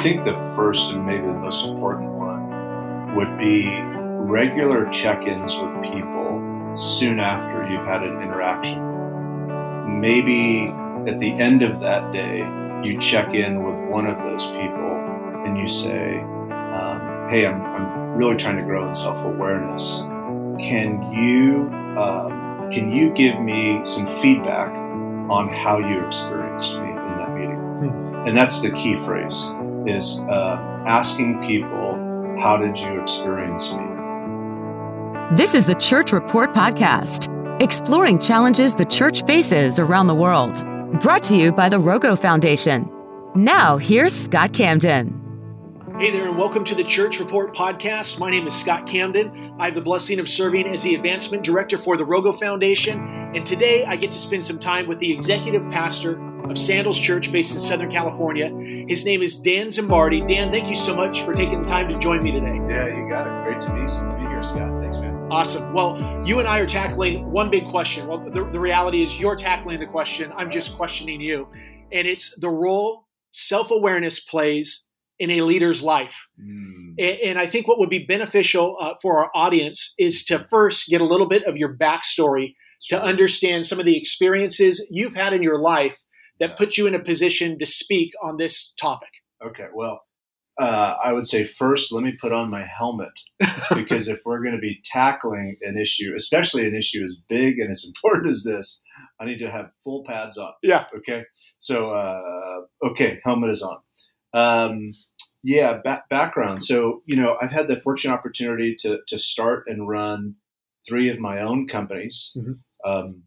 think the first and maybe the most important one would be regular check ins with people soon after you've had an interaction. Maybe at the end of that day, you check in with one of those people and you say, um, Hey, I'm, I'm really trying to grow in self awareness. Can you, um, can you give me some feedback on how you experienced me in that meeting? Hmm. And that's the key phrase is uh, asking people, How did you experience me? This is the Church Report Podcast, exploring challenges the church faces around the world. Brought to you by the Rogo Foundation. Now, here's Scott Camden. Hey there, and welcome to the Church Report podcast. My name is Scott Camden. I have the blessing of serving as the advancement director for the Rogo Foundation, and today I get to spend some time with the executive pastor of Sandals Church based in Southern California. His name is Dan Zimbardi. Dan, thank you so much for taking the time to join me today. Yeah, you got it. Great to be, be here, Scott. Thanks, man. Awesome. Well, you and I are tackling one big question. Well, the, the reality is you're tackling the question. I'm just questioning you. And it's the role self awareness plays in a leader's life. Mm. And, and, I think what would be beneficial uh, for our audience is to first get a little bit of your backstory sure. to understand some of the experiences you've had in your life that put you in a position to speak on this topic. Okay. Well, uh, I would say first, let me put on my helmet because if we're going to be tackling an issue, especially an issue as big and as important as this, I need to have full pads on. Yeah. Okay. So, uh, okay, helmet is on. Um, yeah, ba- background. So, you know, I've had the fortunate opportunity to to start and run three of my own companies. Mm-hmm. Um,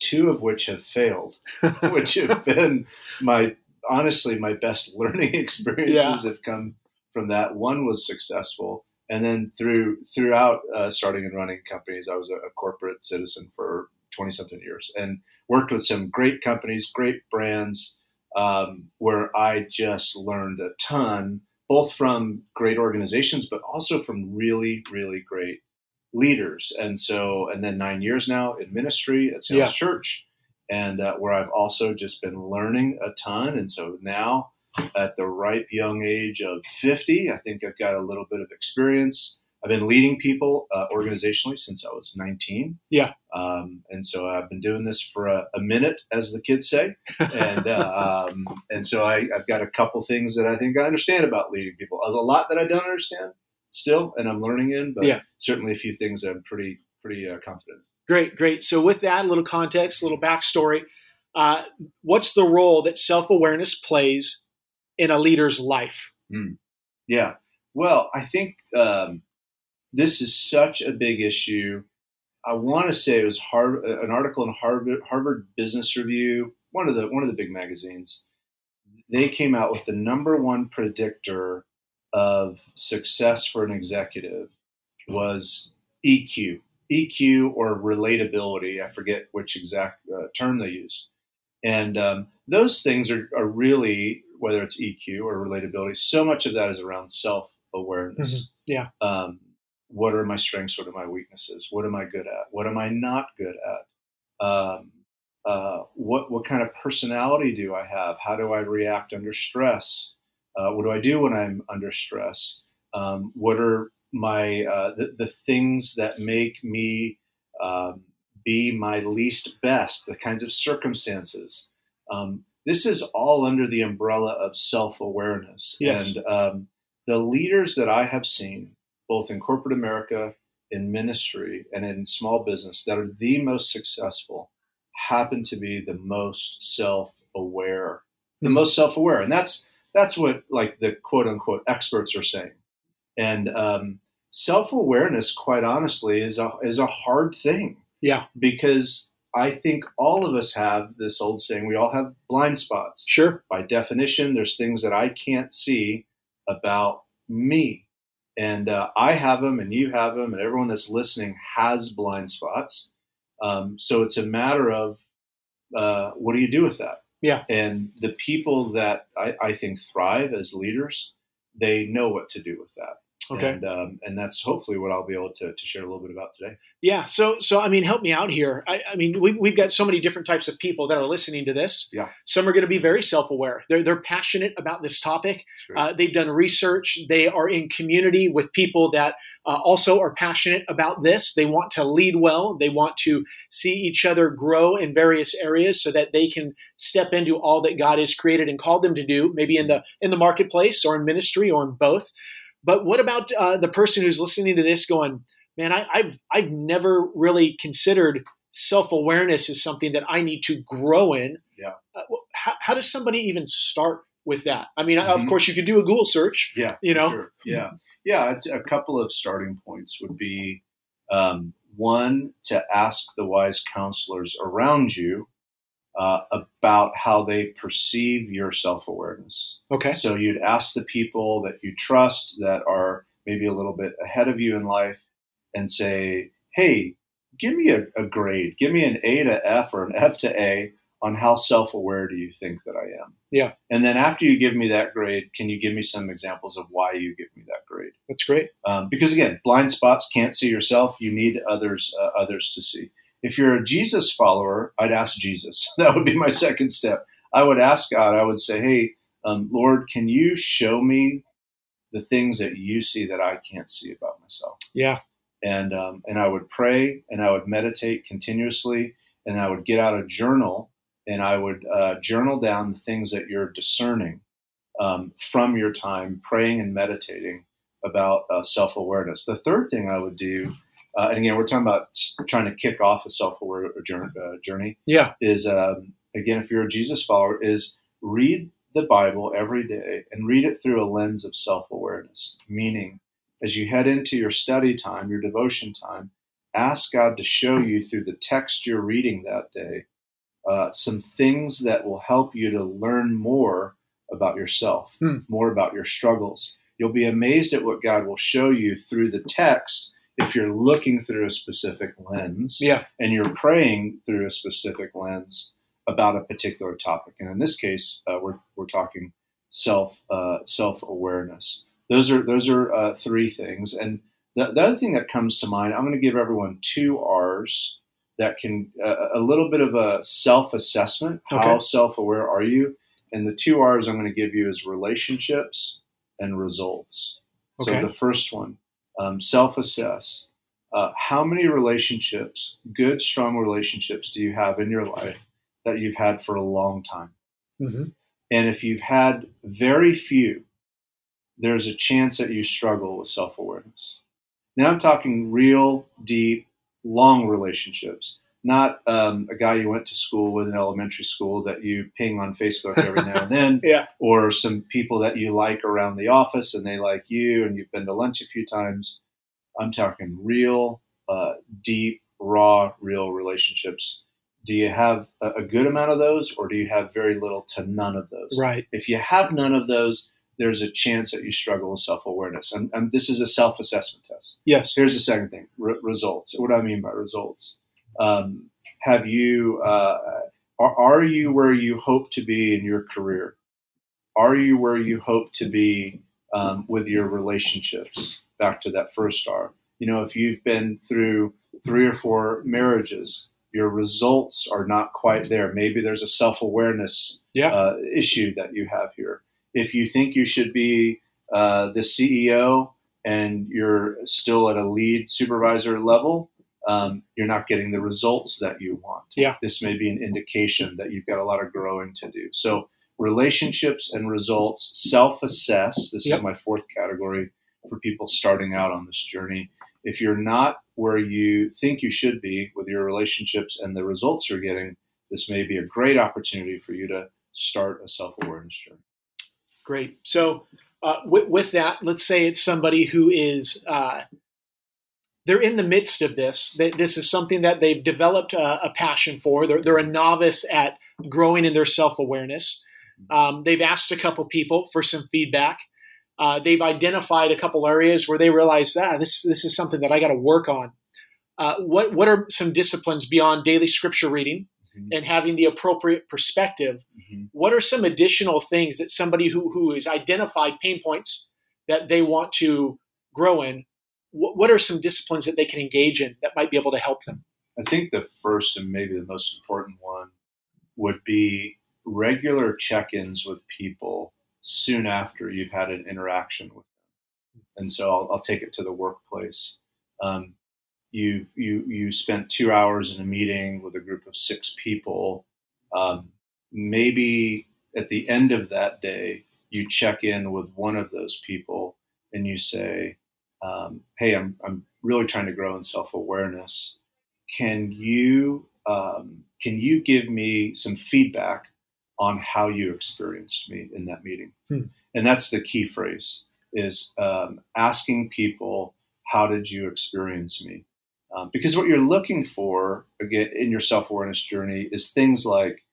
two of which have failed, which have been my honestly, my best learning experiences yeah. have come from that. One was successful, and then through throughout uh, starting and running companies, I was a, a corporate citizen for twenty something years, and worked with some great companies, great brands, um, where I just learned a ton, both from great organizations, but also from really, really great leaders. And so, and then nine years now in ministry at Sandals yeah. Church and uh, where I've also just been learning a ton. And so now, at the ripe young age of 50, I think I've got a little bit of experience. I've been leading people uh, organizationally since I was 19. Yeah. Um, and so I've been doing this for a, a minute, as the kids say. And uh, um, and so I, have got a couple things that I think I understand about leading people. There's a lot that I don't understand still, and I'm learning in, but yeah. certainly a few things I'm pretty pretty uh, confident. Great, great. So, with that, a little context, a little backstory. Uh, what's the role that self awareness plays in a leader's life? Mm. Yeah. Well, I think um, this is such a big issue. I want to say it was Harvard, uh, an article in Harvard, Harvard Business Review, one of the one of the big magazines. They came out with the number one predictor of success for an executive was EQ, EQ or relatability. I forget which exact uh, term they use. And um, those things are, are, really, whether it's EQ or relatability, so much of that is around self awareness. Mm-hmm. Yeah. Um, what are my strengths? What are my weaknesses? What am I good at? What am I not good at? Um, uh, what what kind of personality do I have? How do I react under stress? Uh, what do I do when I'm under stress? Um, what are my uh, the, the things that make me um, be my least best, the kinds of circumstances. Um, this is all under the umbrella of self awareness. Yes. And um, the leaders that I have seen, both in corporate America, in ministry, and in small business, that are the most successful, happen to be the most self aware. The mm-hmm. most self aware. And that's that's what like the quote unquote experts are saying. And um, self awareness, quite honestly, is a is a hard thing. Yeah, because I think all of us have this old saying: we all have blind spots. Sure. By definition, there's things that I can't see about me, and uh, I have them, and you have them, and everyone that's listening has blind spots. Um, so it's a matter of uh, what do you do with that? Yeah. And the people that I, I think thrive as leaders, they know what to do with that. Okay. And, um, and that's hopefully what I'll be able to, to share a little bit about today. Yeah. So, so I mean, help me out here. I, I mean, we've, we've got so many different types of people that are listening to this. Yeah. Some are going to be very self-aware. They're they're passionate about this topic. Uh, they've done research. They are in community with people that uh, also are passionate about this. They want to lead well. They want to see each other grow in various areas so that they can step into all that God has created and called them to do. Maybe in the in the marketplace or in ministry or in both. But what about uh, the person who's listening to this going, man, I, have I've never really considered self awareness as something that I need to grow in. Yeah. Uh, how, how, does somebody even start with that? I mean, mm-hmm. of course, you could do a Google search. Yeah. You know. Sure. Yeah. Yeah. It's a couple of starting points would be um, one to ask the wise counselors around you uh, about how they perceive your self awareness. Okay. So you'd ask the people that you trust that are maybe a little bit ahead of you in life and say, hey, give me a, a grade, give me an A to F or an F to A on how self aware do you think that I am? Yeah. And then after you give me that grade, can you give me some examples of why you give me that grade? That's great. Um, because again, blind spots can't see yourself. You need others uh, others to see. If you're a Jesus follower, I'd ask Jesus. That would be my second step. I would ask God, I would say, hey, um, Lord, can you show me the things that you see that I can't see about myself? Yeah. And, um, and I would pray and I would meditate continuously and I would get out a journal and I would uh, journal down the things that you're discerning um, from your time praying and meditating about uh, self awareness. The third thing I would do uh, and again, we're talking about trying to kick off a self-aware uh, journey. Yeah, is um, again, if you're a Jesus follower, is read the Bible every day and read it through a lens of self-awareness. Meaning, as you head into your study time, your devotion time, ask God to show you through the text you're reading that day uh, some things that will help you to learn more about yourself, hmm. more about your struggles. You'll be amazed at what God will show you through the text if you're looking through a specific lens yeah. and you're praying through a specific lens about a particular topic. And in this case, uh, we're, we're talking self uh, self awareness. Those are those are uh, three things. And the, the, other thing that comes to mind, I'm going to give everyone two R's that can uh, a little bit of a self assessment. How self aware are you? And the two R's I'm going to give you is relationships and results. Okay. So the first one, um, self assess. Uh, how many relationships, good, strong relationships, do you have in your life that you've had for a long time? Mm-hmm. And if you've had very few, there's a chance that you struggle with self awareness. Now I'm talking real, deep, long relationships, not um, a guy you went to school with in elementary school that you ping on Facebook every now and then, yeah. or some people that you like around the office and they like you and you've been to lunch a few times. I'm talking real, uh, deep, raw, real relationships. Do you have a, a good amount of those, or do you have very little to none of those? Right. If you have none of those, there's a chance that you struggle with self awareness. And, and, this is a self assessment test. Yes. Here's the second thing re- results. What do I mean by results? Um, have you uh, are, are you where you hope to be in your career? Are you where you hope to be um, with your relationships? Back to that first star. You know, if you've been through three or four marriages, your results are not quite there. Maybe there's a self awareness yeah. uh, issue that you have here. If you think you should be uh, the CEO and you're still at a lead supervisor level, um, you're not getting the results that you want. Yeah. This may be an indication that you've got a lot of growing to do. So, relationships and results, self assess. This yep. is my fourth category for people starting out on this journey. If you're not where you think you should be with your relationships and the results you're getting, this may be a great opportunity for you to start a self awareness journey. Great. So, uh, with, with, that, let's say it's somebody who is uh, they're in the midst of this. This is something that they've developed a, a passion for. They're, they're, a novice at growing in their self awareness. Um, they've asked a couple people for some feedback. Uh, they've identified a couple areas where they realize that ah, this this is something that I got to work on. Uh, what what are some disciplines beyond daily scripture reading mm-hmm. and having the appropriate perspective? Mm-hmm. What are some additional things that somebody who who has identified pain points that they want to grow in, what, what are some disciplines that they can engage in that might be able to help them? I think the first and maybe the most important one would be regular check ins with people soon after you've had an interaction with them. And so I'll, I'll take it to the workplace. Um, you, you, you spent two hours in a meeting with a group of six people. Um, maybe at the end of that day, you check in with one of those people and you say, um, Hey, I'm, I'm really trying to grow in self awareness. Can you, um, can you give me some feedback on how you experienced me in that meeting? Hmm. And that's the key phrase is um, asking people, how did you experience me? Um, because what you're looking for again in your self awareness journey is things like,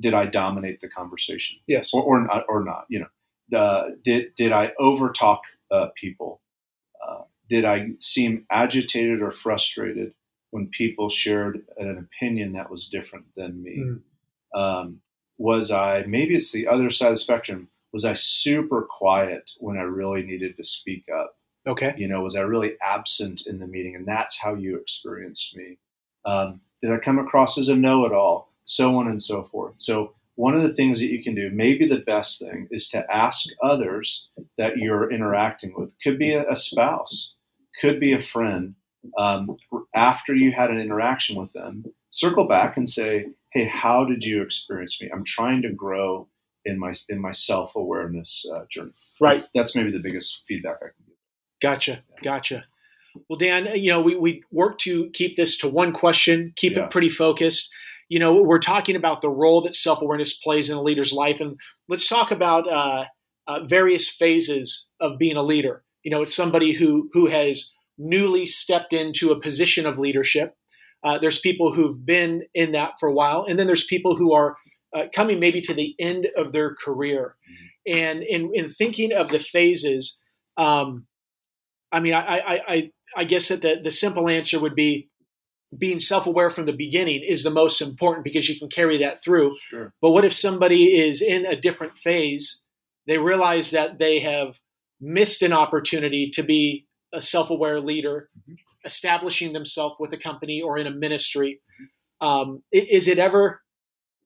did I dominate the conversation? Yes, or or not, or not. You know, uh, did did I overtalk uh, people? Did I seem agitated or frustrated when people shared an opinion that was different than me? Mm. Um, was I maybe it's the other side of the spectrum? Was I super quiet when I really needed to speak up? Okay. You know, was I really absent in the meeting? And that's how you experienced me. Um, did I come across as a know it all? So on and so forth. So, one of the things that you can do, maybe the best thing, is to ask others that you're interacting with. Could be a, a spouse, could be a friend. Um, after you had an interaction with them, circle back and say, "Hey, how did you experience me? I'm trying to grow in my in my self awareness uh, journey." Right. That's, that's maybe the biggest feedback I can give. Gotcha. Gotcha. Well, Dan, you know, we, we work to keep this to one question, keep yeah. it pretty focused. You know, we're talking about the role that self awareness plays in a leader's life. And let's talk about uh, uh, various phases of being a leader. You know, it's somebody who, who has newly stepped into a position of leadership. Uh, there's people who've been in that for a while. And then there's people who are uh, coming maybe to the end of their career. Mm-hmm. And in, in thinking of the phases, um, I mean, I, I, I, I guess that the, the simple answer would be being self-aware from the beginning is the most important because you can carry that through. Sure. But what if somebody is in a different phase? They realize that they have missed an opportunity to be a self-aware leader, mm-hmm. establishing themselves with a company or in a ministry. Um, is it ever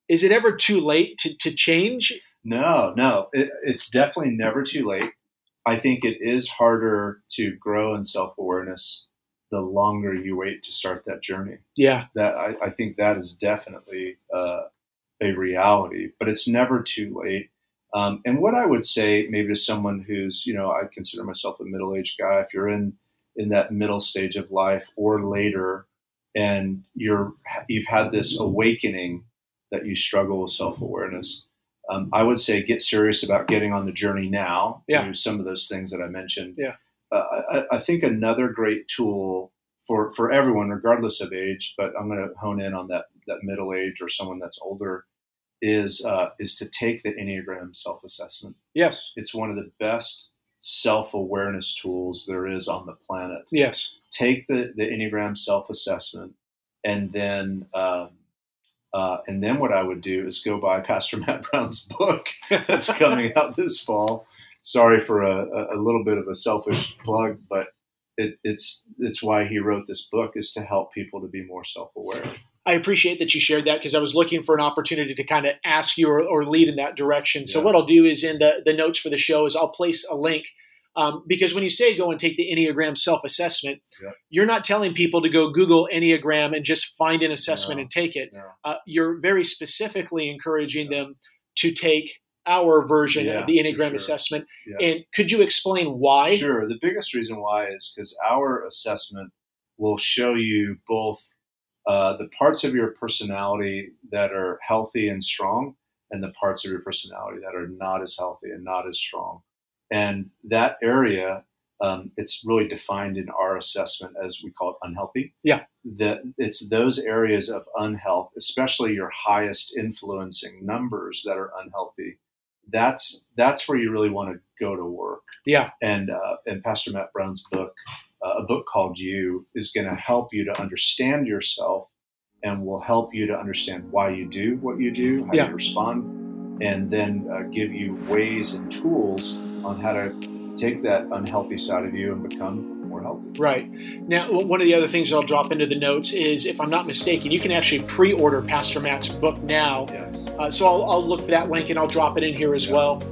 is it ever too late to, to change? No, no, it, it's definitely never too late. I think it is harder to grow in self awareness the longer you wait to start that journey. Yeah, that I, I think that is definitely uh, a reality, but it's never too late. Um, and what I would say, maybe to someone who's, you know, I consider myself a middle aged guy. If you're in in that middle stage of life or later, and you're you've had this awakening that you struggle with self awareness, um, I would say get serious about getting on the journey now. Yeah. Some of those things that I mentioned. Yeah. Uh, I, I, think another great tool for for everyone, regardless of age, but I'm going to hone in on that that middle age or someone that's older, is uh, is to take the Enneagram self assessment. Yes. It's one of the best self awareness tools there is on the planet. Yes. Take the the Enneagram self assessment, and then. Um, uh, and then what I would do is go buy Pastor Matt Brown's book that's coming out this fall. Sorry for a, a little bit of a selfish plug, but it, it's it's why he wrote this book is to help people to be more self aware. I appreciate that you shared that because I was looking for an opportunity to kind of ask you or, or lead in that direction. So yeah. what I'll do is in the the notes for the show is I'll place a link um, because when you say go and take the Enneagram self assessment, yeah. you're not telling people to go Google Enneagram and just find an assessment no. and take it. No. Uh, you're very specifically encouraging yeah. them to take our version yeah, of the Enneagram sure. assessment. And could you explain why? Sure. The biggest reason why is because our assessment will show you both uh, the parts of your personality that are healthy and strong and the parts of your personality that are not as healthy and not as strong. And that area, um, it's really defined in our assessment as we call it unhealthy. Yeah. That it's those areas of unhealth, especially your highest influencing numbers that are unhealthy. That's that's where you really want to go to work. Yeah. And uh, and Pastor Matt Brown's book, uh, a book called You, is going to help you to understand yourself, and will help you to understand why you do what you do, how yeah. you respond, and then uh, give you ways and tools on how to take that unhealthy side of you and become more healthy. Right. Now, one of the other things I'll drop into the notes is, if I'm not mistaken, you can actually pre-order Pastor Matt's book now. Yes. Uh, so I'll, I'll, look for that link and I'll drop it in here as yeah. well.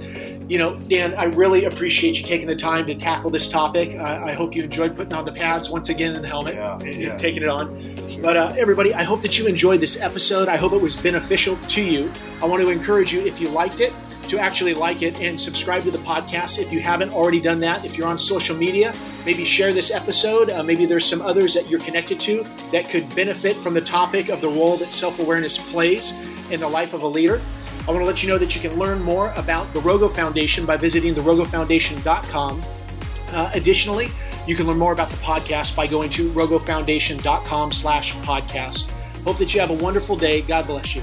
You know, Dan, I really appreciate you taking the time to tackle this topic. I hope you enjoyed putting on the pads once again in the helmet yeah, and, yeah. taking it on. Sure. But uh, everybody, I hope that you enjoyed this episode. I hope it was beneficial to you. I want to encourage you, if you liked it, to actually like it and subscribe to the podcast if you haven't already done that. If you're on social media, maybe share this episode. Uh, maybe there's some others that you're connected to that could benefit from the topic of the role that self awareness plays in the life of a leader. I want to let you know that you can learn more about the Rogo Foundation by visiting therogofoundation.com. Uh, additionally, you can learn more about the podcast by going to rogofoundation.com slash podcast. Hope that you have a wonderful day. God bless you.